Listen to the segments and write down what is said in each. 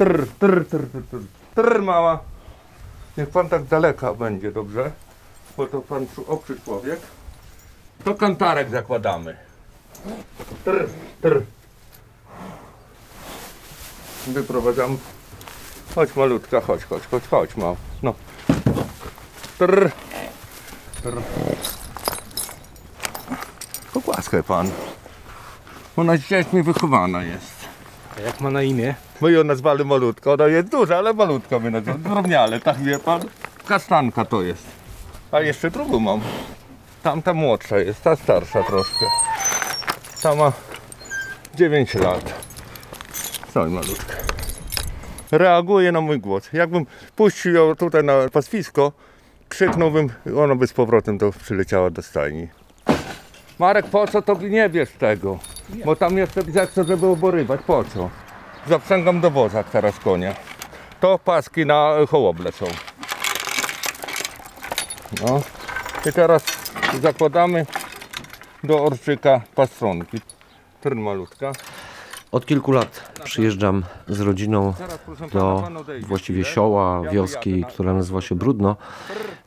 Trr, trr, trr, trr, trr, trr, mała. Niech pan tak daleka będzie, dobrze? Bo to pan obcy człowiek. To kantarek zakładamy. Trr, trr. Wyprowadzam. Chodź malutka, chodź, chodź, chodź, chodź, mał. No. Trr. Trr. Pogłaskaj pan. Ona z dziećmi wychowana jest. Jak ma na imię? My ją nazwali malutko, ona jest duża, ale malutka my nazwali. Drobniale, tak wie pan? Kasztanka to jest. A jeszcze drugą mam. Tamta młodsza jest, ta starsza troszkę. Ta ma 9 lat. Stoi malutka. Reaguje na mój głos. Jakbym puścił ją tutaj na pastwisko, krzyknąłbym, ona by z powrotem to przyleciała do stajni. Marek, po co to nie wiesz tego? Bo tam jeszcze chcę, żeby oborywać. Po co? Zaprzęgam do woza teraz konia. To paski na hołoble są. No. I teraz zakładamy do orczyka pastronki. Trn malutka. Od kilku lat przyjeżdżam z rodziną do właściwie sioła, wioski, która nazywa się Brudno.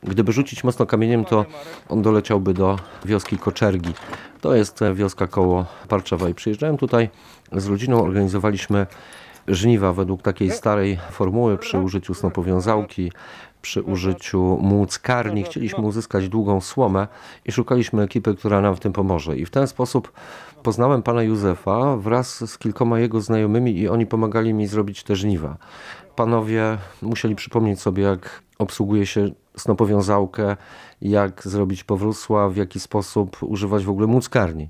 Gdyby rzucić mocno kamieniem, to on doleciałby do wioski Koczergi. To jest wioska koło Parczewa i przyjeżdżałem tutaj z rodziną, organizowaliśmy żniwa według takiej starej formuły przy użyciu snopowiązałki, przy użyciu młóckarni. Chcieliśmy uzyskać długą słomę i szukaliśmy ekipy, która nam w tym pomoże. I w ten sposób poznałem pana Józefa wraz z kilkoma jego znajomymi i oni pomagali mi zrobić te żniwa. Panowie musieli przypomnieć sobie, jak obsługuje się snopowiązałkę, jak zrobić powrósła, w jaki sposób używać w ogóle młóckarni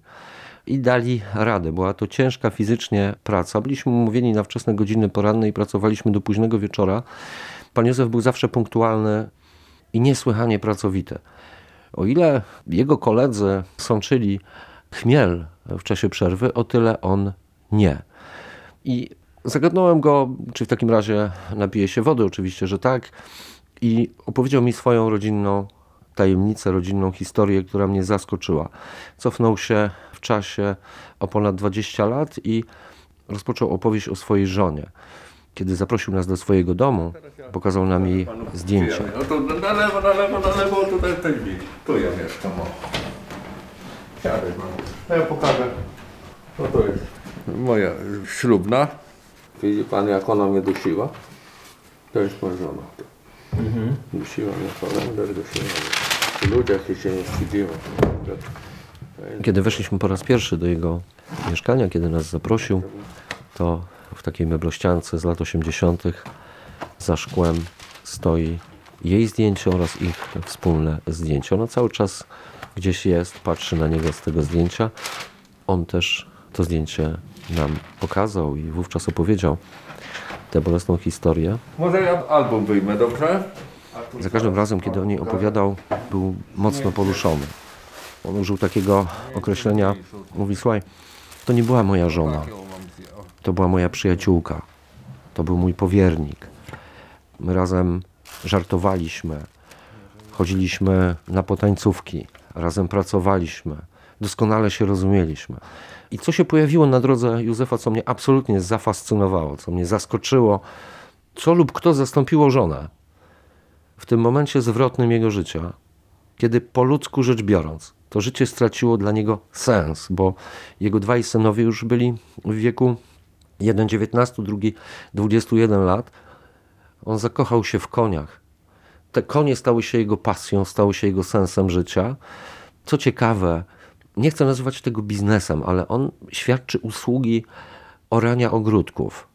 i dali radę. Była to ciężka fizycznie praca. Byliśmy umówieni na wczesne godziny poranne i pracowaliśmy do późnego wieczora. Pan Józef był zawsze punktualny i niesłychanie pracowity. O ile jego koledzy sączyli chmiel w czasie przerwy, o tyle on nie. I zagadnąłem go, czy w takim razie napije się wody, oczywiście, że tak. I opowiedział mi swoją rodzinną tajemnicę, rodzinną historię, która mnie zaskoczyła. Cofnął się w czasie o ponad 20 lat i rozpoczął opowieść o swojej żonie. Kiedy zaprosił nas do swojego domu, pokazał nam jej zdjęcia. No to na lewo, na lewo, na lewo, tutaj ten widz. Tu ja mieszkam. O. Siadaj pan. No ja pokażę. Co to jest? Moja ślubna. Widzi pan jak ona mnie dusiła? To jest moja żona. Dusiła mnie Holender, dusiła mnie. W ludziach się nie wstydziła. Kiedy weszliśmy po raz pierwszy do jego mieszkania, kiedy nas zaprosił, to w takiej meblościance z lat 80. za szkłem stoi jej zdjęcie oraz ich wspólne zdjęcie. Ona cały czas gdzieś jest, patrzy na niego z tego zdjęcia. On też to zdjęcie nam pokazał i wówczas opowiedział tę bolesną historię. Może ja album wyjmę, dobrze? Za każdym razem, kiedy o niej opowiadał, był mocno poruszony. On użył takiego określenia, mówi, słuchaj, to nie była moja żona, to była moja przyjaciółka, to był mój powiernik. My razem żartowaliśmy, chodziliśmy na potańcówki, razem pracowaliśmy, doskonale się rozumieliśmy. I co się pojawiło na drodze Józefa, co mnie absolutnie zafascynowało, co mnie zaskoczyło, co lub kto zastąpiło żonę w tym momencie zwrotnym jego życia, kiedy po ludzku rzecz biorąc, to życie straciło dla niego sens, bo jego dwaj synowie już byli w wieku jeden 19, drugi 21 lat. On zakochał się w koniach. Te konie stały się jego pasją, stały się jego sensem życia. Co ciekawe, nie chcę nazywać tego biznesem, ale on świadczy usługi orania ogródków.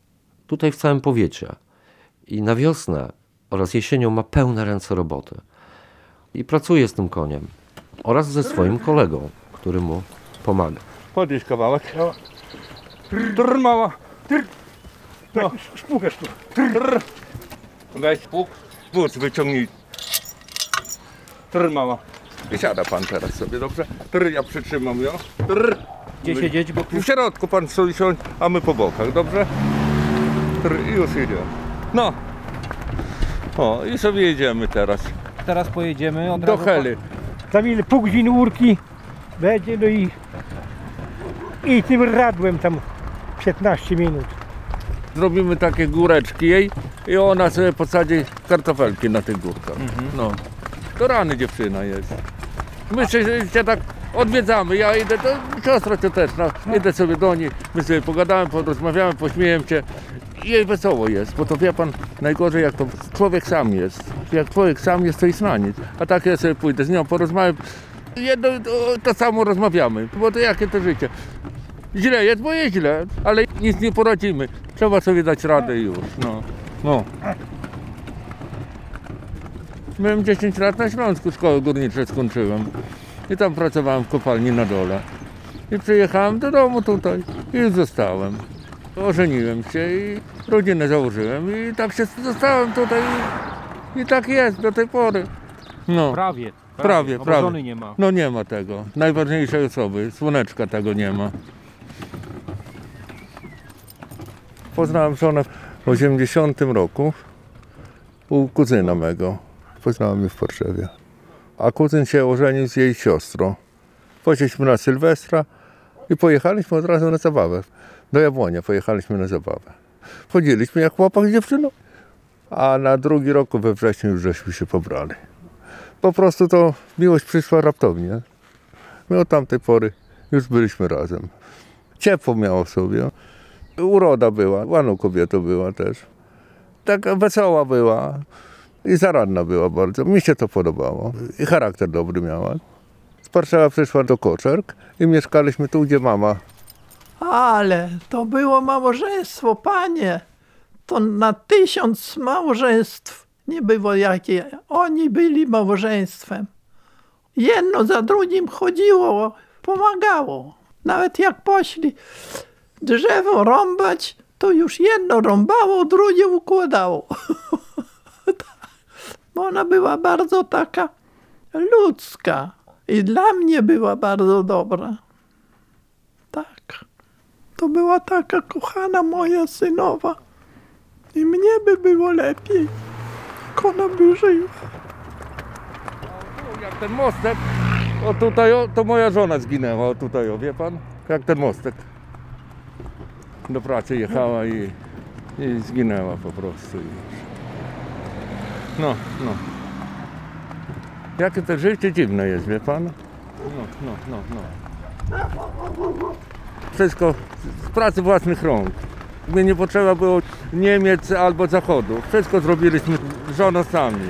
Tutaj w całym powiecie. I na wiosnę oraz jesienią ma pełne ręce roboty. I pracuje z tym koniem oraz ze swoim kolegą, który mu pomaga. Podnieś kawałek. Trr mała. Trr. No. Szpukasz tu. Trr. Weź pług. Wóz wyciągnij. Trr mała. I siada pan teraz sobie, dobrze? Trr, ja przytrzymam ją. Trr. Gdzie siedzieć, bo W środku pan sobie siądź, a my po bokach, dobrze? Trr, I już idziemy. No. O, i sobie jedziemy teraz. teraz pojedziemy od Do razu Heli. Za ile pół godziny urki będzie, no i, i tym radłem tam 15 minut. Zrobimy takie góreczki jej i ona sobie posadzi kartofelki na tych górkach. No. To rany dziewczyna jest. My się, się tak odwiedzamy, ja idę, to siostra cioteczna, idę sobie do niej, my sobie pogadamy, porozmawiamy, pośmiejemy się. I Jej wesoło jest, bo to wie pan, najgorzej jak to człowiek sam jest. Jak człowiek sam jest, to jest na nic. A tak ja sobie pójdę z nią, porozmawiam, jedno, to, to samo rozmawiamy, bo to jakie to życie. Źle jest, bo jest źle, ale nic nie poradzimy. Trzeba sobie dać radę już, no. no. Byłem 10 lat na Śląsku, szkoły górnicze skończyłem. I tam pracowałem w kopalni na dole. I przyjechałem do domu tutaj i zostałem. Ożeniłem się i rodzinę założyłem i tak się zostałem tutaj i, i tak jest do tej pory. No, Prawie. Prawie, prawie. żony nie ma. no nie ma tego. Najważniejszej osoby, słoneczka tego nie ma. Poznałem żonę w 80 roku u kuzyna mego. Poznałem ją w Warszawie. A kuzyn się ożenił z jej siostrą. Poszliśmy na Sylwestra i pojechaliśmy od razu na zabawę. Do Jabłonia pojechaliśmy na zabawę. Chodziliśmy jak chłopak z dziewczyną. A na drugi roku we wrześniu już żeśmy się pobrali. Po prostu to miłość przyszła raptownie. My od tamtej pory już byliśmy razem. Ciepło miało sobie. Uroda była, ładną kobietą była też. Taka wesoła była i zaradna była bardzo. Mi się to podobało. I charakter dobry miała. Z Warszawa przyszła do Koczerk i mieszkaliśmy tu, gdzie mama. Ale to było małżeństwo, panie. To na tysiąc małżeństw nie było jakie. Oni byli małżeństwem. Jedno za drugim chodziło, pomagało. Nawet jak poszli drzewo rąbać, to już jedno rąbało, drugie układało. Ona była bardzo taka ludzka i dla mnie była bardzo dobra. Tak. To była taka kochana moja synowa. I mnie by było lepiej, jak ona by żyła. Jak ten mostek, o tutaj, o, to moja żona zginęła, o tutaj, o, wie pan? Jak ten mostek. Do pracy jechała i, i zginęła po prostu. No, no. Jakie to życie dziwne jest, wie pan? No, no, no, no. Wszystko z pracy własnych rąk. Mnie nie potrzeba było Niemiec albo Zachodu. Wszystko zrobiliśmy z żoną sami.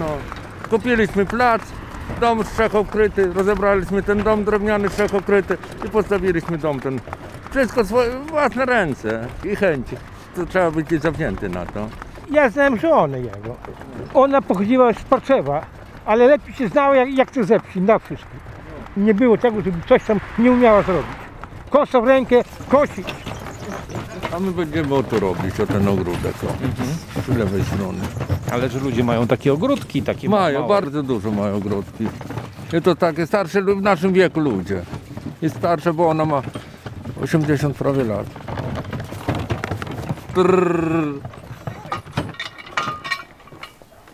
No. Kupiliśmy plac, dom strzechokryty, rozebraliśmy ten dom drewniany strzechokryty i postawiliśmy dom ten. Wszystko swoje własne ręce i chęci. To trzeba być zawzięty na to. Ja znam żonę jego. Ona pochodziła z Parczewa, ale lepiej się znała jak, jak to zepsuć na wszystkim. Nie było tego, żeby coś tam nie umiała zrobić. Kosa w rękę, kosić. A my będziemy o to robić, o ten ogródek. O, z lewej strony. Ale że ludzie mają takie ogródki, takie Mają, małe. bardzo dużo mają ogródki. I to takie starsze lu- w naszym wieku ludzie. I starsze, bo ona ma 80 prawie lat. Trrr.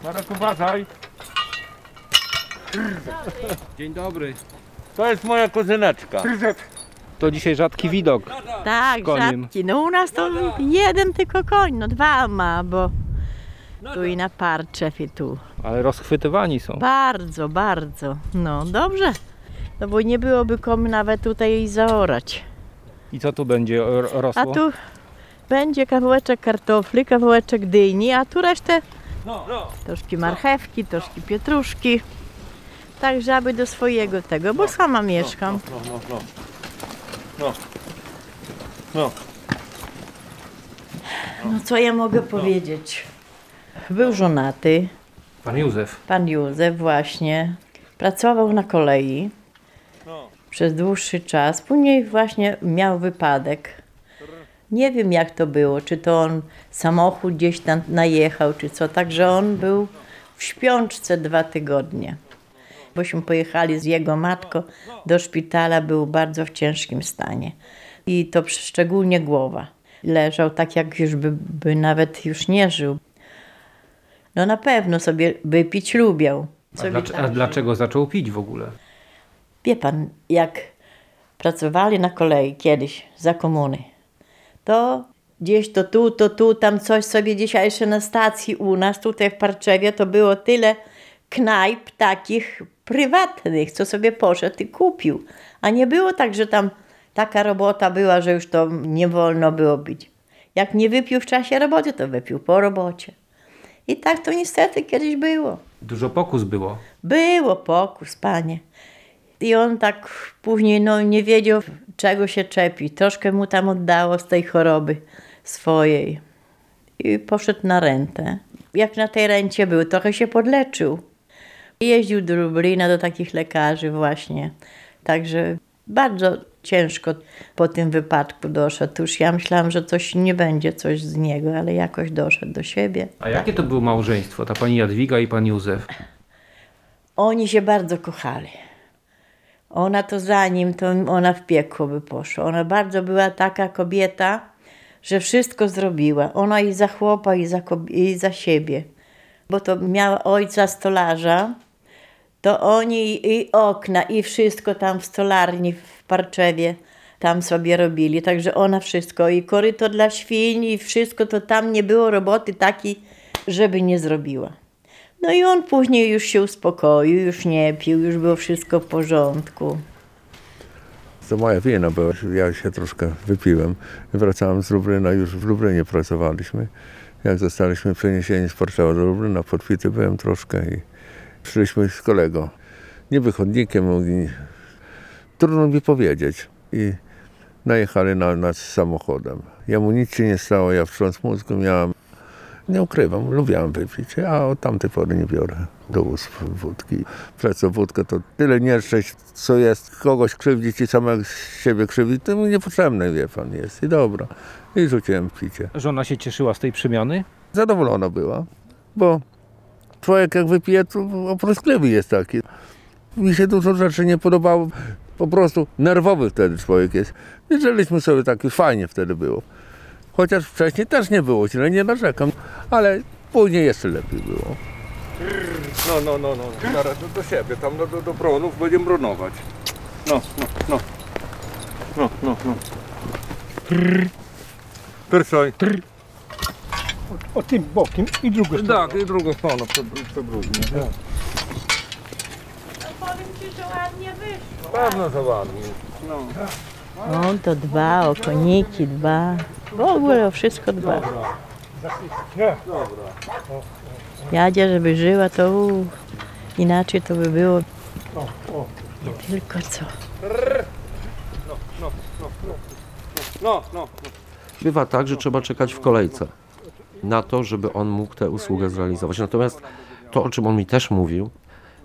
Marek, uważaj. Dzień dobry. To jest moja kuzyneczka. To dzisiaj rzadki widok. Tak, koniem. rzadki. No u nas to jeden tylko koń, no dwa ma, bo tu i na Parczew i tu. Ale rozchwytywani są. Bardzo, bardzo. No dobrze. No bo nie byłoby komu nawet tutaj zaorać. I co tu będzie ro- A rosło? tu będzie kawałeczek kartofli, kawałeczek dyni, a tu resztę troszki marchewki, troszki pietruszki. Tak, żeby do swojego tego, bo sama mieszkam. No, no, no. No. No. No co ja mogę powiedzieć? Był żonaty, Pan Józef. Pan Józef właśnie pracował na kolei No. Przez dłuższy czas. Później właśnie miał wypadek. Nie wiem jak to było, czy to on samochód gdzieś tam najechał, czy co. Także on był w śpiączce dwa tygodnie. Bośmy pojechali z jego matką do szpitala, był bardzo w ciężkim stanie. I to szczególnie głowa. Leżał tak, jak już by, by nawet już nie żył. No na pewno sobie wypić lubiał. A, dlaczego, a dlaczego zaczął pić w ogóle? Wie pan, jak pracowali na kolei kiedyś za komuny, to gdzieś to tu, to tu, tam coś sobie dzisiaj jeszcze na stacji u nas, tutaj w Parczewie, to było tyle knajp takich prywatnych, co sobie poszedł i kupił. A nie było tak, że tam taka robota była, że już to nie wolno było być. Jak nie wypił w czasie roboty, to wypił po robocie. I tak to niestety kiedyś było. Dużo pokus było. Było pokus, panie. I on tak później no, nie wiedział, czego się czepi. Troszkę mu tam oddało z tej choroby swojej. I poszedł na rentę. Jak na tej rencie był, trochę się podleczył. Jeździł do Lublina, do takich lekarzy właśnie. Także bardzo ciężko po tym wypadku doszedł. Już ja myślałam, że coś nie będzie coś z niego, ale jakoś doszedł do siebie. A jakie to było małżeństwo? Ta pani Jadwiga i pan Józef. Oni się bardzo kochali. Ona to za nim, to ona w piekło by poszła. Ona bardzo była taka kobieta, że wszystko zrobiła. Ona i za chłopa, i za, i za siebie. Bo to miała ojca stolarza, to oni i okna, i wszystko tam w stolarni w Parczewie tam sobie robili. Także ona wszystko, i koryto dla świń, i wszystko, to tam nie było roboty takiej, żeby nie zrobiła. No i on później już się uspokoił, już nie pił, już było wszystko w porządku. To moja wina że ja się troszkę wypiłem. Wracałem z Lublina, już w Lublinie pracowaliśmy. Jak zostaliśmy przeniesieni z Warszawy do Lublina, podpity byłem troszkę i przyszliśmy z kolegą. Niby chodnikiem, mówi, trudno mi powiedzieć. I najechali na nas samochodem. Jemu nic się nie stało, ja wstrząs mózgu miałem. Nie ukrywam, lubiałem wypić, a od tamtej pory nie biorę do ust wódki. Przez co wódkę to tyle nieszczęść, co jest, kogoś krzywdzić i samego siebie krzywdzić, to mi niepotrzebne, wie pan, jest i dobra. I rzuciłem picie. Żona się cieszyła z tej przemiany? Zadowolona była, bo człowiek jak wypije, to opryskliwy jest taki. Mi się dużo rzeczy nie podobało, po prostu nerwowy wtedy człowiek jest. I żyliśmy sobie tak, już fajnie wtedy było. Chociaż wcześniej też nie było źle, nie narzekam, ale później jeszcze lepiej było. No, no, no, no, zaraz do, do siebie, tam do, do, do bronów będziemy bronować. No, no, no. No, no, no. Pierwszej. O tym bokiem i drugą stroną. Tak, i drugą stroną przebrójnie. Powiem ci, że ładnie wyszło. Pewno, że ładnie. No. On to dba o koniki, dba. W ogóle o wszystko dba. Jadzia, żeby żyła, to inaczej to by było. Nie tylko co. No. Bywa tak, że trzeba czekać w kolejce na to, żeby on mógł tę usługę zrealizować. Natomiast to, o czym on mi też mówił,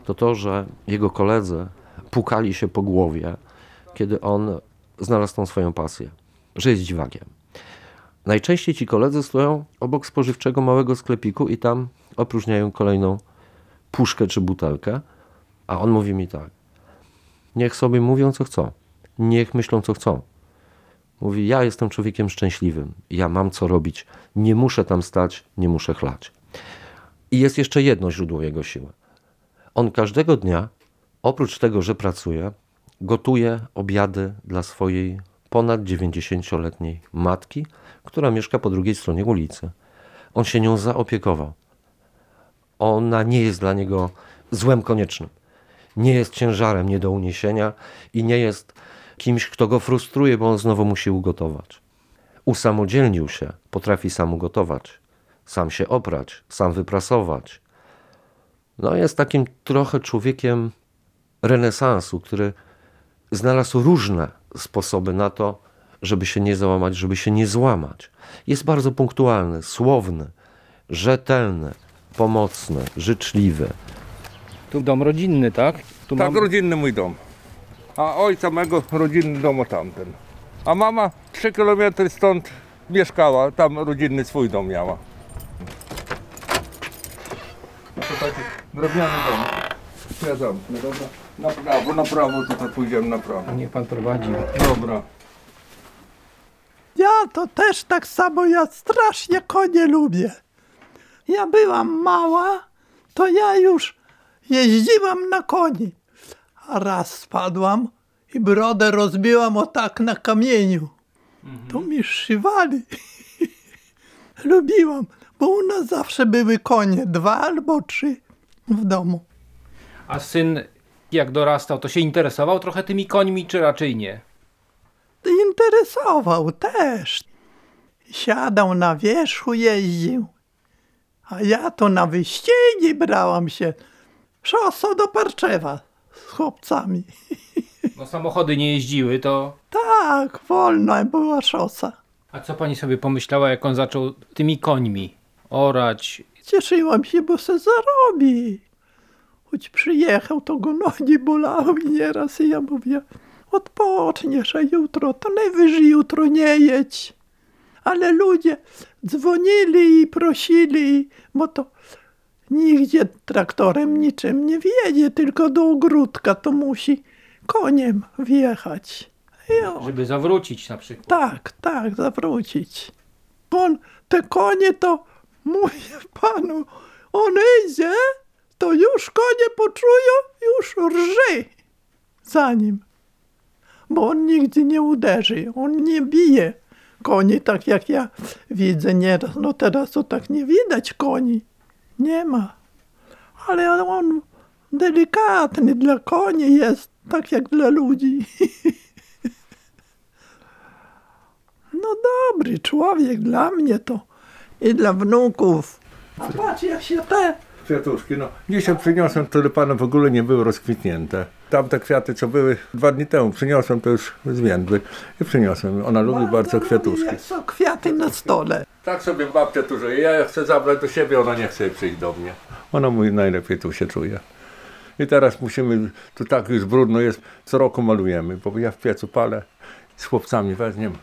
to to, że jego koledzy pukali się po głowie, kiedy on znalazł tą swoją pasję, że jest dziwakiem. Najczęściej ci koledzy stoją obok spożywczego małego sklepiku i tam opróżniają kolejną puszkę czy butelkę, a on mówi mi tak: Niech sobie mówią co chcą, niech myślą co chcą. Mówi, ja jestem człowiekiem szczęśliwym, ja mam co robić, nie muszę tam stać, nie muszę chlać. I jest jeszcze jedno źródło jego siły. On każdego dnia, oprócz tego, że pracuje, gotuje obiady dla swojej ponad 90-letniej matki, która mieszka po drugiej stronie ulicy. On się nią zaopiekował. Ona nie jest dla niego złem koniecznym. Nie jest ciężarem nie do uniesienia i nie jest kimś, kto go frustruje, bo on znowu musi ugotować. Usamodzielnił się, potrafi sam ugotować, sam się oprać, sam wyprasować. No jest takim trochę człowiekiem renesansu, który znalazł różne sposoby na to, żeby się nie załamać, żeby się nie złamać. Jest bardzo punktualny, słowny, rzetelny, pomocny, życzliwy. Tu dom rodzinny, tak? Tu Tak, mam... rodzinny mój dom. A ojca mego rodzinny dom o tamten. A mama 3 km stąd mieszkała, tam rodzinny swój dom miała. To taki drewniany dom. Ja zamknę, dobra? Na prawo, na prawo tutaj pójdziemy na prawo. Niech pan prowadzi. Dobra. Ja to też tak samo, ja strasznie konie lubię. Ja byłam mała, to ja już jeździłam na koni. A raz spadłam i brodę rozbiłam o tak na kamieniu. To mi szywali. Lubiłam, bo u nas zawsze były konie, dwa albo trzy w domu. A syn, jak dorastał, to się interesował trochę tymi końmi, czy raczej nie? Interesował też. Siadał na wierzchu, jeździł. A ja to na wyścigi brałam się. Szoso do Parczewa z chłopcami. No samochody nie jeździły, to... Tak, wolna była szosa. A co pani sobie pomyślała, jak on zaczął tymi końmi orać? Cieszyłam się, bo se zarobi. Choć przyjechał, to go nogi bolały nieraz i ja mówię, odpoczniesz, a jutro, to najwyżej jutro nie jedź. Ale ludzie dzwonili i prosili, bo to nigdzie traktorem niczym nie wjedzie, tylko do ogródka to musi koniem wjechać. On, Żeby zawrócić na przykład. tak, tak, zawrócić. On, te konie to, mówię panu, on idzie, to już konie poczują, już rży za nim. Bo on nigdy nie uderzy, on nie bije koni, tak jak ja widzę nieraz. No teraz to tak nie widać koni, nie ma. Ale on delikatny dla koni jest, tak jak dla ludzi. No dobry człowiek dla mnie to i dla wnuków. A patrz jak się te Kwiatuszki, no. Dzisiaj przyniosłem tulipany, w ogóle nie były rozkwitnięte. Tamte kwiaty, co były dwa dni temu, przyniosłem, to już zwiędły. I przyniosłem. Ona lubi bardzo kwiatuszki. Jak są kwiaty na stole. Tak sobie babcia tu żyje. Ja chcę zabrać do siebie, ona nie chce przyjść do mnie. Ona mówi, najlepiej tu się czuje. I teraz musimy, tu tak już brudno jest, co roku malujemy, bo ja w piecu palę, z chłopcami weźmiemy.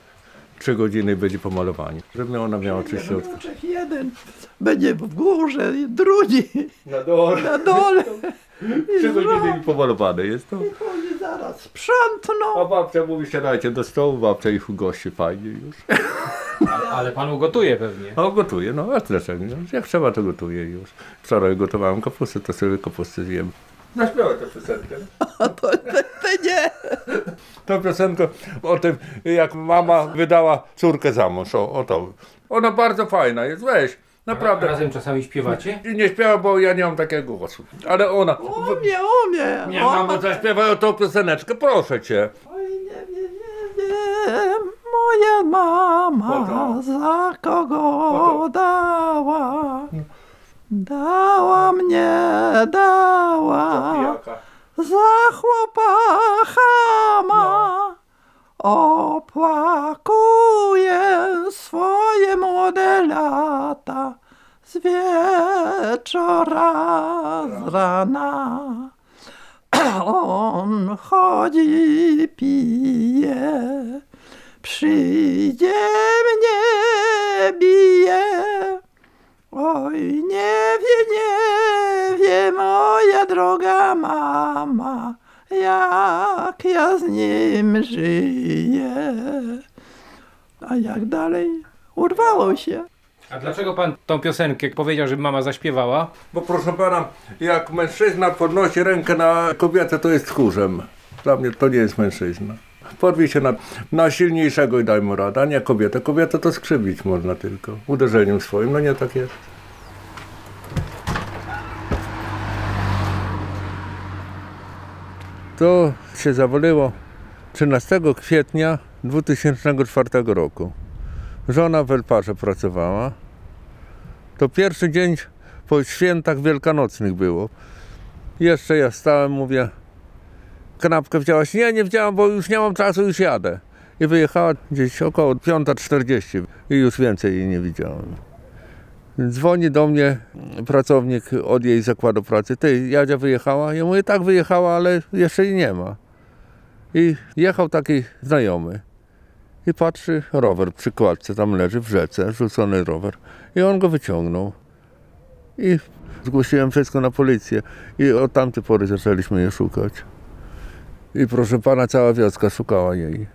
Trzy godziny będzie pomalowanie. Żeby ona miała czyściutko. Wnuczek jeden będzie w górze, i drugi Na dole. na dole. Trzy godziny i pomalowane jest to. Oni zaraz sprzątną. A babcia mówi, siadajcie do stołu, babcia ich ugości fajnie już. Ale, ale pan ugotuje pewnie. No gotuje, no a dlaczego? nie? Jak trzeba, to gotuje już. Wczoraj gotowałem kapustę, to sobie kapustę zjem. Zaśpiewaj tę piosenkę. A to, to, to nie. Tę piosenkę o tym, jak mama wydała córkę za mąż, o, o to. Ona bardzo fajna jest, weź, naprawdę. Razem czasami śpiewacie? I nie śpiewa, bo ja nie mam takiego głosu. Ale ona, Umie, umie. nie mamo, zaśpiewaj o tą pioseneczkę, proszę cię. Oj, nie wiem, nie wiem, moja mama No to. za kogo No dała. Dała mnie, dała za chłopa chama. Opłakuję swoje młode lata z wieczora, z rana. On chodzi, pije, przyjdzie mnie bije. Oj, nie wie, nie wie moja droga mama, jak ja z nim żyję. A jak dalej? Urwało się. A dlaczego pan tą piosenkę powiedział, żeby mama zaśpiewała? Bo proszę pana, jak mężczyzna podnosi rękę na kobietę, to jest tchórzem. Dla mnie to nie jest mężczyzna. Podwij się na, na silniejszego i daj mu radę, a nie kobietę. Kobietę to skrzywić można tylko uderzeniem swoim. No nie tak jest. To się zawaliło 13 kwietnia 2004 roku. Żona w Elparze pracowała. To pierwszy dzień po świętach wielkanocnych było. Jeszcze ja stałem, mówię, kanapkę wzięłaś? Nie, nie wzięłam, bo już nie mam czasu, już jadę. I wyjechała gdzieś około 5.40 i już więcej jej nie widziałem. Dzwoni do mnie pracownik od jej zakładu pracy. Ty, Jadzia wyjechała? Ja mówię, tak wyjechała, ale jeszcze jej nie ma. I jechał taki znajomy. I patrzy, rower przy kładce tam leży w rzece, rzucony rower. I on go wyciągnął. I zgłosiłem wszystko na policję. I od tamtej pory zaczęliśmy je szukać. I proszę pana, cała wioska szukała jej.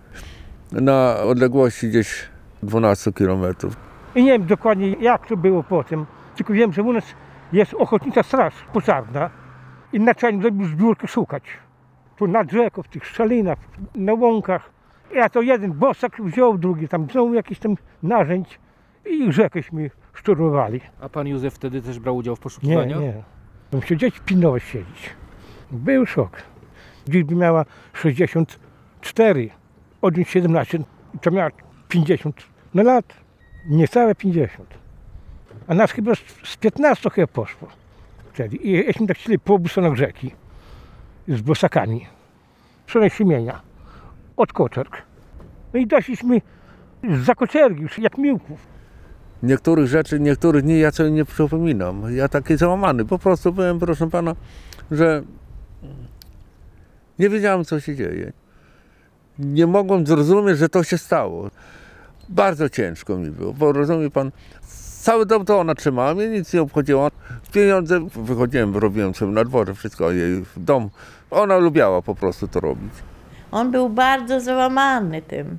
Na odległości gdzieś 12 kilometrów. I nie wiem dokładnie jak to było potem, tylko wiem, że u nas jest ochotnicza straż pożarna i naczelnik zrobił zbiórkę szukać. Tu nad rzeką, w tych szczelinach, na łąkach. Ja to jeden bosak wziął, drugi tam wziął jakiś tam narzędź i rzekęśmy szturmowali. A pan Józef wtedy też brał udział w Nie, poszukiwaniach? nie. Się gdzieś pilnować siedzieć. Był szok. Gdzieś by miała 64, odjąć 17, to miała 50 na lat. Niecałe 50. A nas chyba z- z 15 chyba poszło wtedy. I jeśmy tak chcieli po obu stronach rzeki z bosakami. Przenieśli mienia od koczerk. No i doszliśmy z kociergi już jak miłków. niektórych rzeczy, niektórych dni ja sobie nie przypominam. Ja taki załamany. Po prostu byłem, proszę pana, że nie wiedziałem, co się dzieje. Nie mogłem zrozumieć, że to się stało. Bardzo ciężko mi było, bo rozumie pan, cały dom to ona trzymała, mnie nic nie obchodziło. Pieniądze, wychodziłem, robiłem sobie na dworze, wszystko, jej dom. Ona lubiała po prostu to robić. On był bardzo załamany tym,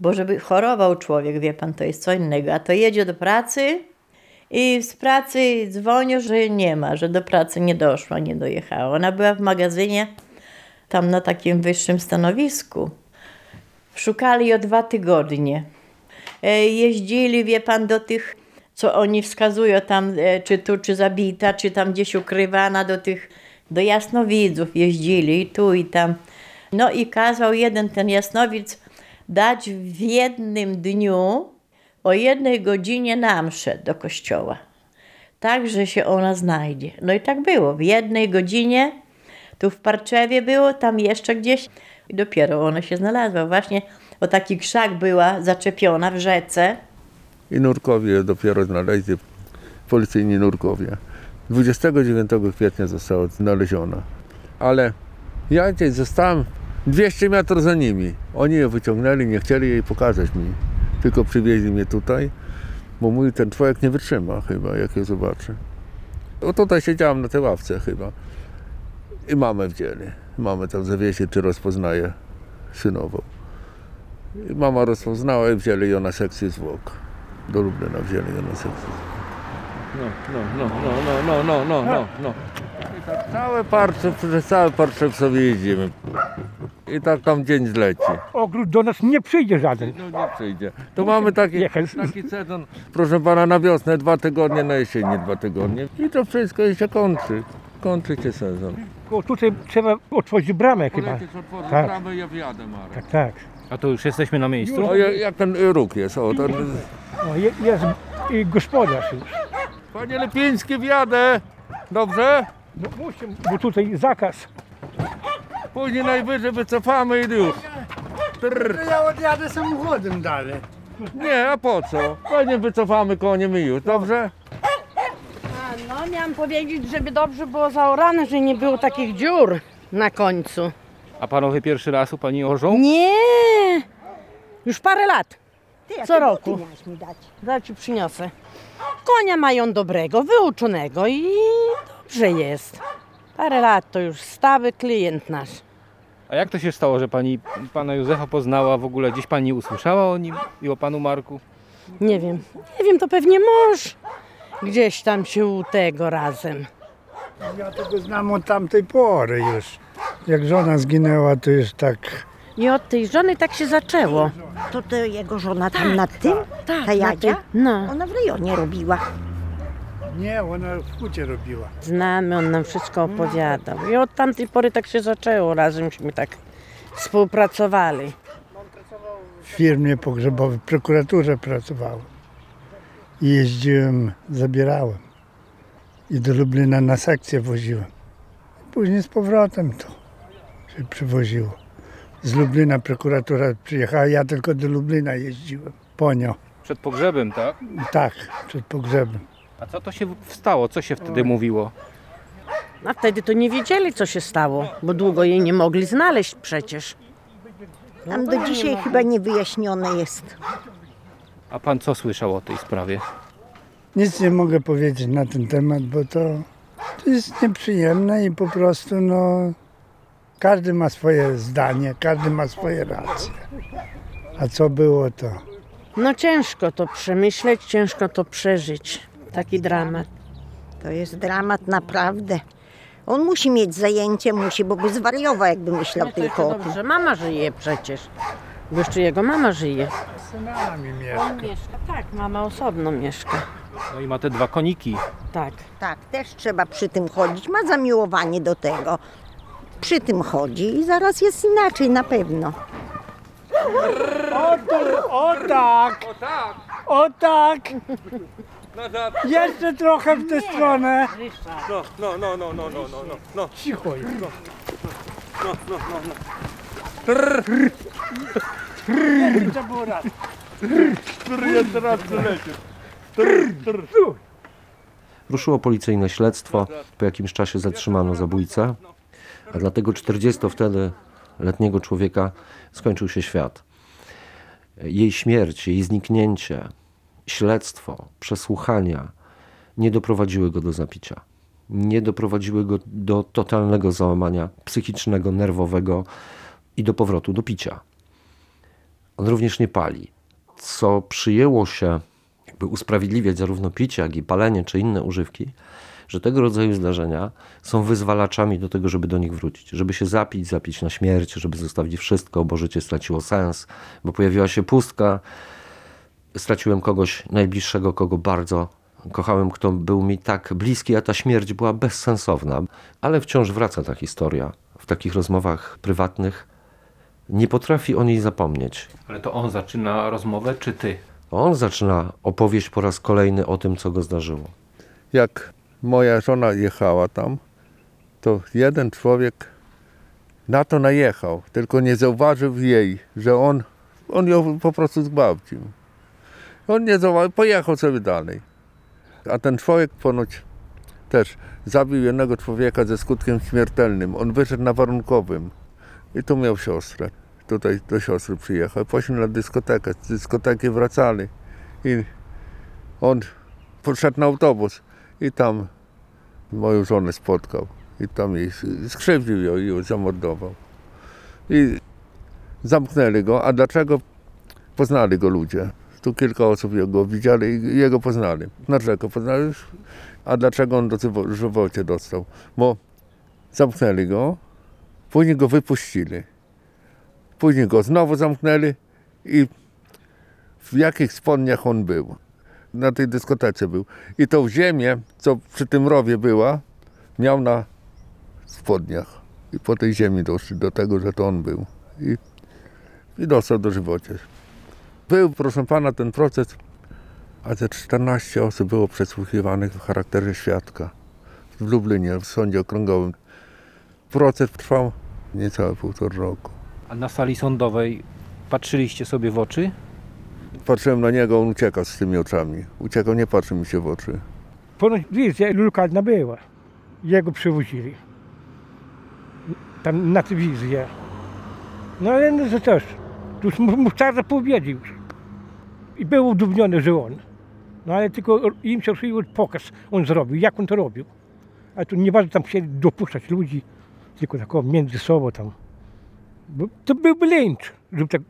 bo żeby chorował człowiek, wie pan, to jest co innego. A to jedzie do pracy i z pracy dzwonią, że nie ma, że do pracy nie doszła, nie dojechała. Ona była w magazynie, tam na takim wyższym stanowisku. Szukali ją dwa tygodnie. E, Jeździli, wie pan, do tych, co oni wskazują tam, e, czy tu, czy zabita, czy tam gdzieś ukrywana, do tych, do jasnowidzów jeździli i tu i tam. No i kazał jeden ten jasnowic dać w jednym dniu o jednej godzinie na mszę do kościoła. Tak, że się ona znajdzie. No i tak było. W jednej godzinie tu w Parczewie było, tam jeszcze gdzieś i dopiero ona się znalazła. Właśnie o taki krzak była zaczepiona w rzece. I nurkowie dopiero znaleźli, policyjni nurkowie. 29 kwietnia została znaleziona. Ale ja gdzieś zostałem 200 metrów za nimi. Oni je wyciągnęli, nie chcieli jej pokazać mi. Tylko przywieźli mnie tutaj, bo mój ten człowiek nie wytrzyma chyba, jak je zobaczy. No tutaj siedziałem na tej ławce chyba. I mamę wzięli. Mamę tam zawiesi, czy rozpoznaje synową. I mama rozpoznała i wzięli ją na sekcję zwłok. Do Lublina wzięli ją na sekcję zwłok. No, no, no, no, no, no, no, no, no. I tak całe parcze, przez całe parcze sobie jeździmy. I tak tam dzień zleci. Ogród do nas nie przyjdzie żaden. No nie przyjdzie. To mamy taki, Jechać. taki sezon, proszę pana, na wiosnę dwa tygodnie, na jesienie dwa tygodnie. I to wszystko się kończy. Kończy się sezon. Bo tutaj trzeba otworzyć bramę chyba. Polecieć otworzyć Tak. bramę, ja wjadę, Marek. Tak, tak. A to już jesteśmy na miejscu? O, jak, jak ten róg jest, o, ten... No, je, jest i gospodarz już. Panie Lepiński, wjadę! Dobrze? No, muszę, bo tutaj zakaz. Później najwyżej wycofamy i już. Trrr. Ja odjadę samochodem dalej. Nie, a po co? Panie wycofamy koniem i już, dobrze? A, no miałam powiedzieć, żeby dobrze było zaorane, że nie było takich dziur na końcu. A panowie pierwszy raz u pani orzą? Nie! Już parę lat. Co roku. mi dać. Zaraz ci przyniosę. Konia mają dobrego, wyuczonego i dobrze jest. Parę lat to już stały klient nasz. A jak to się stało, że pani pana Józefa poznała w ogóle? Gdzieś pani usłyszała o nim i o panu Marku? Nie wiem, nie wiem, to pewnie mąż gdzieś tam się u tego razem. Ja tego znam od tamtej pory już. Jak żona zginęła, to już tak... I od tej żony tak się zaczęło. To, to jego żona tam nad tym? Tak, Ta na Jadzia? tej- No, Ona w rejonie robiła. Nie, ona w hucie robiła. znamy, on nam wszystko opowiadał. I od tamtej pory tak się zaczęło, razemśmy tak współpracowali. W firmie pogrzebowej, w prokuraturze pracowałem. I jeździłem, zabierałem. I do Lublina na sekcję woziłem. Później z powrotem to się przywoziło. Z Lublina prokuratura przyjechała, ja tylko do Lublina jeździłem. Po nią. Przed pogrzebem, tak? Tak, przed pogrzebem. A co to się stało? Co się wtedy mówiło? A wtedy to nie wiedzieli, co się stało, bo długo jej nie mogli znaleźć przecież. Tam do dzisiaj chyba niewyjaśnione jest. A pan co słyszał o tej sprawie? Nic nie mogę powiedzieć na ten temat, bo to, to jest nieprzyjemne i po prostu no, każdy ma swoje zdanie, każdy ma swoje racje. A co było to? No ciężko to przemyśleć, ciężko to przeżyć. Taki dramat. To jest dramat naprawdę. On musi mieć zajęcie, musi, bo by zwariował, jakby myślał No to tylko o tym. dobrze, mama żyje przecież. Bo jeszcze jego mama żyje. Z synami mieszka. On mieszka, tak, mama osobno mieszka. No i ma te dwa koniki. Tak. Tak, też trzeba przy tym chodzić. Ma zamiłowanie do tego. Przy tym chodzi i zaraz jest inaczej na pewno. O, tu, o tak! O tak! O tak! No. Jeszcze trochę w tę stronę. no, no, no, no, no, no, no, no. Cicho jest. Jeszcze było raz. Który jeszcze raz przyleciał. Ruszyło policyjne śledztwo. Po jakimś czasie zatrzymano zabójcę, a dla tego 40 wtedy letniego człowieka skończył się świat. Jej śmierć, jej zniknięcie, śledztwo, przesłuchania nie doprowadziły go do zapicia. Nie doprowadziły go do totalnego załamania psychicznego, nerwowego i do powrotu do picia. On również nie pali, co przyjęło się jakby usprawiedliwiać zarówno picie, jak i palenie czy inne używki, że tego rodzaju zdarzenia są wyzwalaczami do tego, żeby do nich wrócić, żeby się zapić, zapić na śmierć, żeby zostawić wszystko, bo życie straciło sens, bo pojawiła się pustka. Straciłem kogoś najbliższego, kogo bardzo kochałem, kto był mi tak bliski, a ta śmierć była bezsensowna. Ale wciąż wraca ta historia w takich rozmowach prywatnych. Nie potrafi o niej zapomnieć. Ale to on zaczyna rozmowę, czy ty? On zaczyna opowieść po raz kolejny o tym, co go zdarzyło. Jak moja żona jechała tam, to jeden człowiek na to najechał, tylko nie zauważył jej, że on, on ją po prostu zgwałcił. On nie zauważył, pojechał sobie dalej. A ten człowiek ponoć też zabił jednego człowieka ze skutkiem śmiertelnym. On wyszedł na warunkowym i tu miał siostrę. Tutaj do siostry przyjechał. Poszli na dyskotekę. Z dyskoteki wracali i on poszedł na autobus i tam moją żonę spotkał. I tam jej skrzywdził ją i ją zamordował. I zamknęli go. A dlaczego? Poznali go ludzie. Tu kilka osób go widzieli i jego poznali. Dlaczego poznali? A dlaczego on dożywocie dostał? Bo zamknęli go, później go wypuścili. Później go znowu zamknęli i w jakich spodniach on był. Na tej dyskotece był. I tą ziemię, co przy tym rowie była, miał na spodniach. I po tej ziemi doszli do tego, że to on był. I, i dostał dożywocie. Był, proszę pana, ten proces, a ze 14 osób było przesłuchiwanych w charakterze świadka w Lublinie, w sądzie okręgowym. Proces trwał niecałe półtora roku. A na sali sądowej patrzyliście sobie w oczy? Patrzyłem na niego, on uciekał z tymi oczami. Uciekał, nie patrzył mi się w oczy. Ponoć wizja lokalna była. Jego przywozili. Tam na telewizję. No ale no to też. Tu już mu mu czarno powiedział. I był udowodniony, że on. No ale tylko im się przyjął pokaz on zrobił, jak on to robił. A tu nie bardzo tam chcieli dopuszczać ludzi, tylko taką między sobą tam. Bo to byłby lincz, żeby tak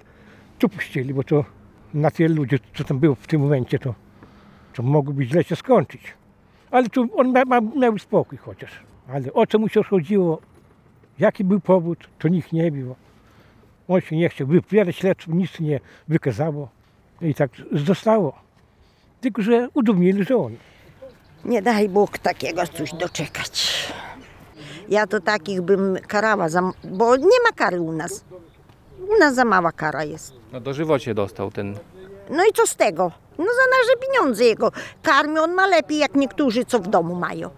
dopuścili, bo to na tyle ludzi, co tam było w tym momencie, to, to mogłoby źle się skończyć. Ale tu on ma, ma, miał spokój chociaż. Ale o co mu się chodziło, jaki był powód, to nikt nie wie. On się nie chciał wypowiadać śledczym, nic nie wykazało. I tak zostało. Tylko, że udowodnili, że on. Nie daj Bóg takiego coś doczekać. Ja to takich bym karała, za, bo nie ma kary u nas. U nas za mała kara jest. No dożywocie dostał ten. No i co z tego? No za nasze pieniądze jego. Karmi on ma lepiej jak niektórzy, co w domu mają.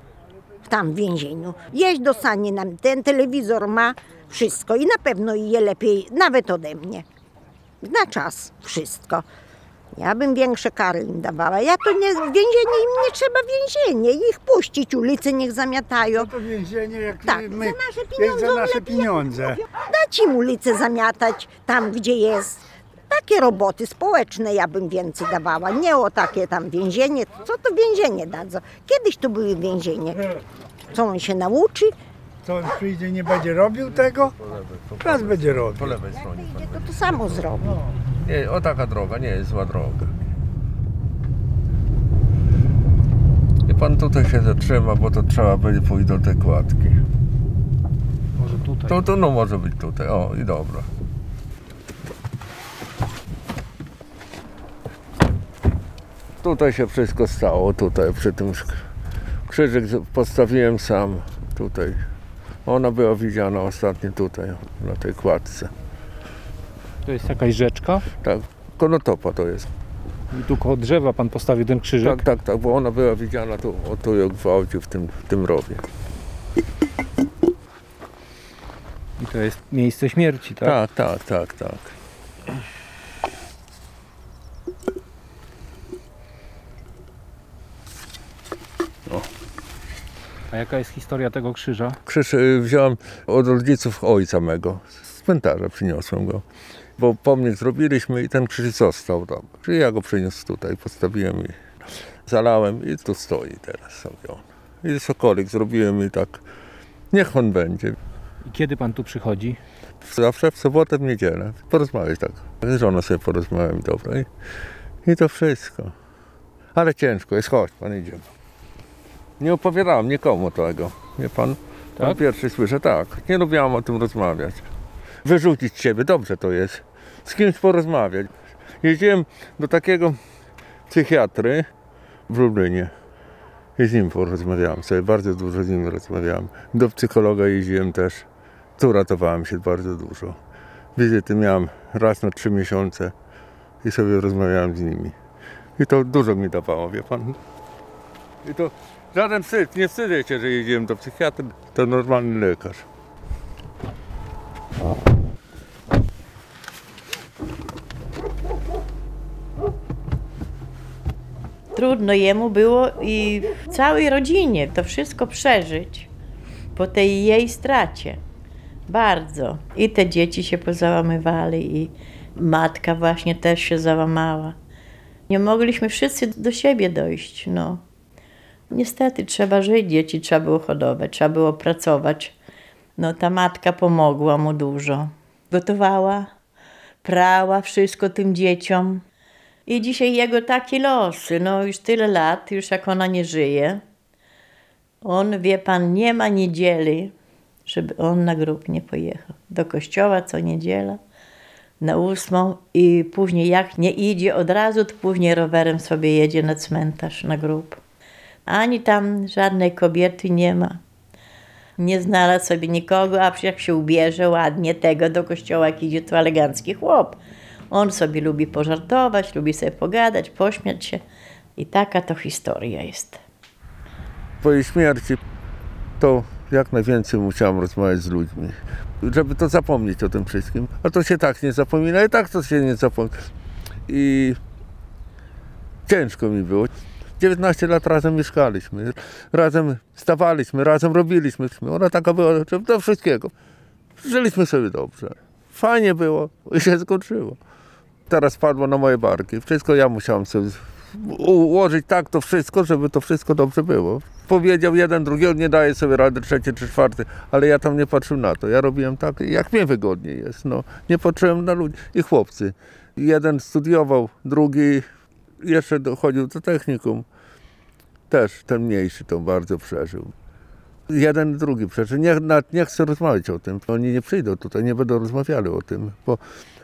Tam w więzieniu. Jeść dostanie nam, ten telewizor ma wszystko i na pewno je lepiej nawet ode mnie. Na czas wszystko. Ja bym większe kary im dawała. Ja to nie, więzienie im nie trzeba więzienie. Ich puścić, ulice niech zamiatają. To więzienie jak Tak, my, za nasze jak pieniądze. za nasze lepiej- pieniądze. Dać im ulicę zamiatać tam, gdzie jest. Takie roboty społeczne ja bym więcej dawała. Nie o takie tam więzienie. Co to więzienie dadzą? Kiedyś to były więzienie. Co on się nauczy? To on przyjdzie nie będzie robił tego? Raz będzie robił. Po lewej stronie. Idzie, to to samo zrobi. Nie, o taka droga, nie jest zła droga. I pan tutaj się zatrzyma, bo to trzeba będzie pójść do tej kładki. Może tutaj. To, to no może być tutaj, o i dobra. Tutaj się wszystko stało, tutaj przy tym krzyżyk postawiłem sam, tutaj. Ona była widziana ostatnio tutaj, na tej kładce. To jest jakaś rzeczka Tak, konotopa to jest. i tu koło drzewa pan postawił ten krzyżyk. Tak, tak, tak, bo ona była widziana tu, o tu ją gwałcił w tym, w tym rowie. I to jest miejsce śmierci, tak? Tak, tak, tak, tak. A jaka jest historia tego krzyża? Krzyż y, wziąłem od rodziców ojca mego. Z cmentarza przyniosłem go. Bo pomnik zrobiliśmy i ten krzyż został tam. Czyli ja go przyniósł tutaj, postawiłem i zalałem i tu stoi teraz sobie on. I sokolik zrobiłem i tak, niech on będzie. I kiedy pan tu przychodzi? Zawsze w sobotę, w niedzielę. Porozmawiać tak. Z żoną sobie porozmawiam, dobra. I, I to wszystko. Ale ciężko jest, chodź pan, idziemy. Nie opowiadałem nikomu tego, wie pan? Pan Tak? pierwszy słyszę, tak. Nie lubiłam o tym rozmawiać. Wyrzucić siebie, dobrze to jest. Z kimś porozmawiać. Jeździłem do takiego psychiatry w Lublinie. I z nim porozmawiałem sobie, bardzo dużo z nim rozmawiałem. Do psychologa jeździłem też. Tu ratowałem się bardzo dużo. Wizyty miałem raz na trzy miesiące i sobie rozmawiałem z nimi. I to dużo mi dawało, wie pan. I to żaden wstyd, nie wstydzę się, że jeździłem do psychiatry, to normalny lekarz. Trudno jemu było i całej rodzinie to wszystko przeżyć po tej jej stracie. Bardzo. I te dzieci się pozałamywali, i matka właśnie też się załamała. Nie mogliśmy wszyscy do siebie dojść. No. Niestety trzeba żyć, dzieci trzeba było hodować, trzeba było pracować. No ta matka pomogła mu dużo. Gotowała, prała wszystko tym dzieciom. I dzisiaj jego takie losy, no już tyle lat, już jak ona nie żyje. On, wie pan, nie ma niedzieli, żeby on na grób nie pojechał. Do kościoła co niedziela, na ósmą i później jak nie idzie od razu, to później rowerem sobie jedzie na cmentarz, na grób. Ani tam żadnej kobiety nie ma. Nie znalazł sobie nikogo, a jak się ubierze ładnie tego do kościoła, jak idzie, to elegancki chłop. On sobie lubi pożartować, lubi sobie pogadać, pośmiać się. I taka to historia jest. Po jej śmierci to jak najwięcej musiałem rozmawiać z ludźmi, żeby to zapomnieć o tym wszystkim. A to się tak nie zapomina i tak to się nie zapomina. I ciężko mi było. 19 lat razem mieszkaliśmy, razem stawaliśmy, razem robiliśmy. Ona taka była, do wszystkiego. Żyliśmy sobie dobrze. Fajnie było i się skończyło. Teraz padło na moje barki. Wszystko ja musiałem sobie ułożyć tak to wszystko, żeby to wszystko dobrze było. Powiedział jeden drugiego, nie daje sobie rady, trzeci czy czwarty, ale ja tam nie patrzyłem na to. Ja robiłem tak, jak mnie wygodnie jest. No, nie patrzyłem na ludzi. I chłopcy. Jeden studiował, drugi jeszcze dochodził do technikum. Też ten mniejszy to bardzo przeżył. Jeden, drugi przeżył. Nie, nie chcę rozmawiać o tym. Oni nie przyjdą tutaj, nie będą rozmawiali o tym, bo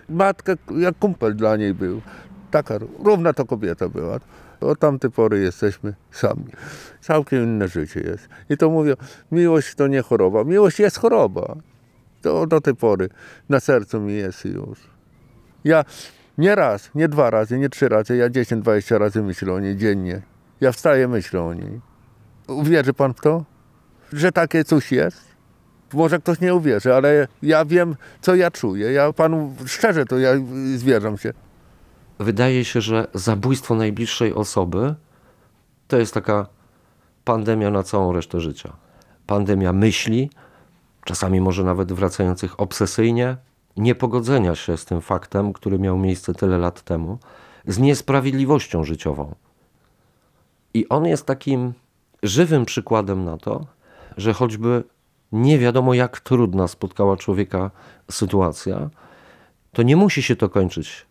matka jak kumpel dla niej był. Taka równa to kobieta była. Od tamtej pory jesteśmy sami. Całkiem inne życie jest. I to mówię, miłość to nie choroba. Miłość jest choroba. To do tej pory na sercu mi jest już. Ja nie raz, nie dwa razy, nie trzy razy, ja 10-20 razy myślę o niej dziennie. Ja wstaję, myślę o niej. Uwierzy pan w to? Że takie coś jest? Może ktoś nie uwierzy, ale ja wiem, co ja czuję. Ja panu szczerze to ja zwierzam się. Wydaje się, że zabójstwo najbliższej osoby to jest taka pandemia na całą resztę życia. Pandemia myśli, czasami może nawet wracających obsesyjnie, niepogodzenia się z tym faktem, który miał miejsce tyle lat temu, z niesprawiedliwością życiową. I on jest takim żywym przykładem na to, że choćby nie wiadomo jak trudna spotkała człowieka sytuacja, to nie musi się to kończyć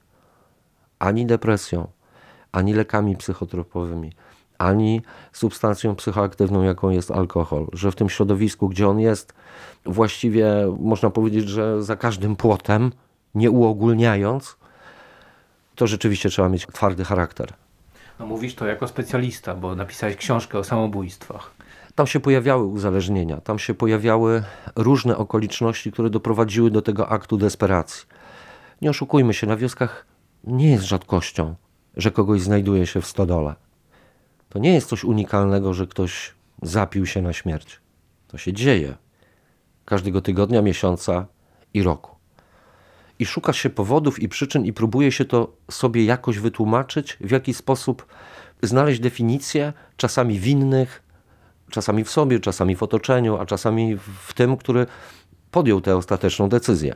ani depresją, ani lekami psychotropowymi, ani substancją psychoaktywną, jaką jest alkohol. Że w tym środowisku, gdzie on jest, właściwie można powiedzieć, że za każdym płotem, nie uogólniając, to rzeczywiście trzeba mieć twardy charakter. No mówisz to jako specjalista, bo napisałeś książkę o samobójstwach. Tam się pojawiały uzależnienia, tam się pojawiały różne okoliczności, które doprowadziły do tego aktu desperacji. Nie oszukujmy się, na wioskach nie jest rzadkością, że kogoś znajduje się w stodole. To nie jest coś unikalnego, że ktoś zapił się na śmierć. To się dzieje każdego tygodnia, miesiąca i roku. I szuka się powodów i przyczyn, i próbuje się to sobie jakoś wytłumaczyć, w jaki sposób znaleźć definicję, czasami winnych, czasami w sobie, czasami w otoczeniu, a czasami w tym, który podjął tę ostateczną decyzję.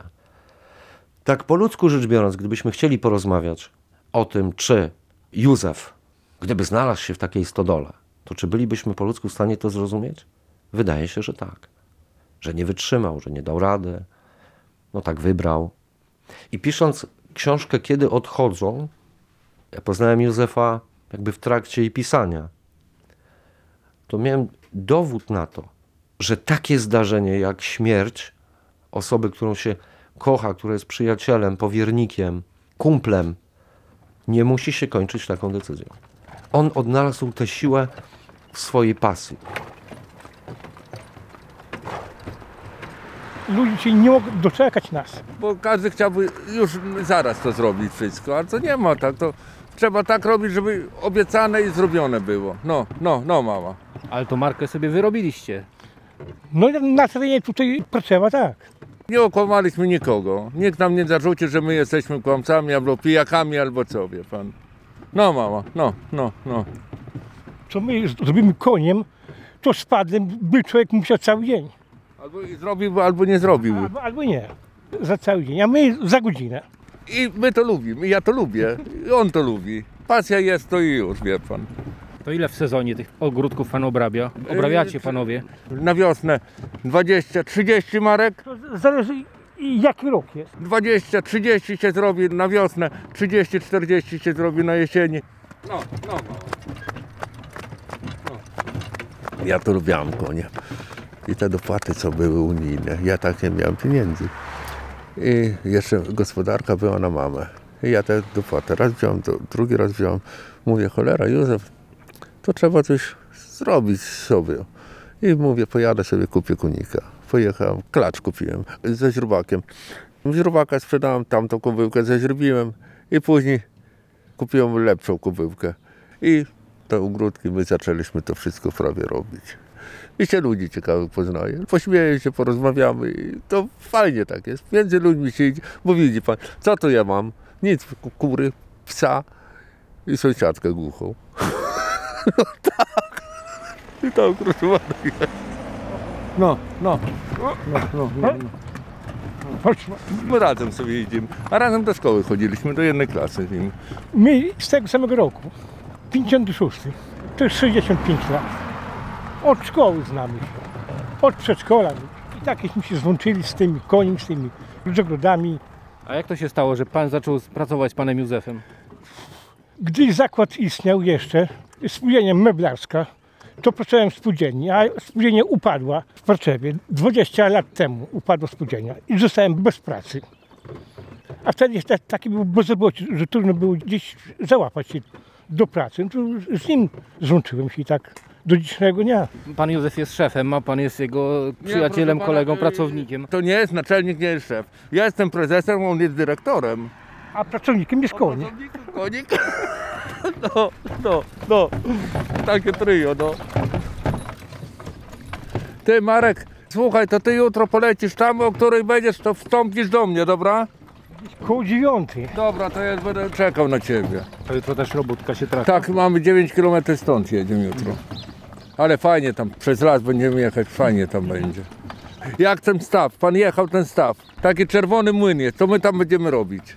Tak po ludzku rzecz biorąc, gdybyśmy chcieli porozmawiać o tym, czy Józef, gdyby znalazł się w takiej stodole, to czy bylibyśmy po ludzku w stanie to zrozumieć? Wydaje się, że tak. Że nie wytrzymał, że nie dał rady, no tak wybrał. I pisząc książkę Kiedy odchodzą, ja poznałem Józefa jakby w trakcie jej pisania to miałem dowód na to, że takie zdarzenie jak śmierć osoby, którą się kocha, która jest przyjacielem, powiernikiem, kumplem, nie musi się kończyć taką decyzją. On odnalazł tę siłę w swojej pasji. Ludzie się nie mogą doczekać nas. Bo każdy chciałby już zaraz to zrobić wszystko, ale to nie ma tak. To trzeba tak robić, żeby obiecane i zrobione było. No, no, no mama. Ale to markę sobie wyrobiliście. No na terenie tutaj Parczewa tak. Nie okłamaliśmy nikogo. Nikt nam nie zarzuci, że my jesteśmy kłamcami albo pijakami, albo co, wie pan. No mama, no, no, no. Co my zrobimy koniem, to spadłem, by człowiek musiał cały dzień. Albo zrobił, albo nie zrobił. Albo, albo nie. Za cały dzień, a my za godzinę. I my to lubimy, ja to lubię. I on to lubi. Pasja jest to i już, wie pan. To ile w sezonie tych ogródków pan obrabia? Obrabiacie panowie? Na wiosnę 20, 30 marek, To zależy i jaki rok jest. 20, 30 się zrobi na wiosnę, 30, 40 się zrobi na jesieni. No, no, no. Ja to lubiałem konie. I te dopłaty, co były unijne, ja takie miałem pieniędzy. I jeszcze gospodarka była na mamę. I ja te dopłaty raz wziąłem, to drugi raz wziąłem. Mówię, cholera, Józef, to trzeba coś zrobić sobie. I mówię, pojadę sobie, kupię konika. Pojechałem, klacz kupiłem ze źróbakiem. Źróbaka sprzedałem, tamtą kubełkę zeźrobiłem i później kupiłem lepszą kubełkę. I te ogródki my zaczęliśmy to wszystko prawie robić. I się ludzi ciekawych poznaje. Pośmieje się, porozmawiamy i to fajnie tak jest. Między ludźmi się idzie, bo widzi pan, co to ja mam? Nic, ku- kury, psa i sąsiadkę głuchą. no tak. I tak, proszę pana, jest. No, no, no, no, no, no. Chodź, My razem sobie idziemy, a razem do szkoły chodziliśmy, do jednej klasy z nim. My z tego samego roku, 56, to jest 65 lat. Od szkoły znamy się, od przedszkola. I takieśmy się złączyli z tymi koniem, z tymi ogrodami. A jak to się stało, że pan zaczął pracować z panem Józefem? Gdy zakład istniał jeszcze, spółdzielnia meblarska, to pracowałem w spółdzielni, a spółdzielnia upadła w Warszawie. 20 lat temu upadła spółdzielnia i zostałem bez pracy. A wtedy jeszcze takie było bezrobocie, że trudno było gdzieś załapać się do pracy. No z nim złączyłem się i tak do dzisiejszego dnia. Pan Józef jest szefem, a pan jest jego przyjacielem, pana, kolegą, y, pracownikiem. To nie jest naczelnik, nie jest szef. Ja jestem prezesem, on jest dyrektorem. A pracownikiem jest konie. Konik? No, no, no. Takie trio, no. Ty, Marek, słuchaj, to ty jutro polecisz tam, o której będziesz, to wstąpisz do mnie, dobra? Koło dziewiątej. Dobra, to ja będę czekał na ciebie. To jutro też robótka się trafi. Tak, mamy 9 km stąd jedziemy jutro. Ale fajnie tam, przez las będziemy jechać, fajnie tam będzie. Jak ten staw, pan jechał ten staw, taki czerwony młyn jest, to my tam będziemy robić.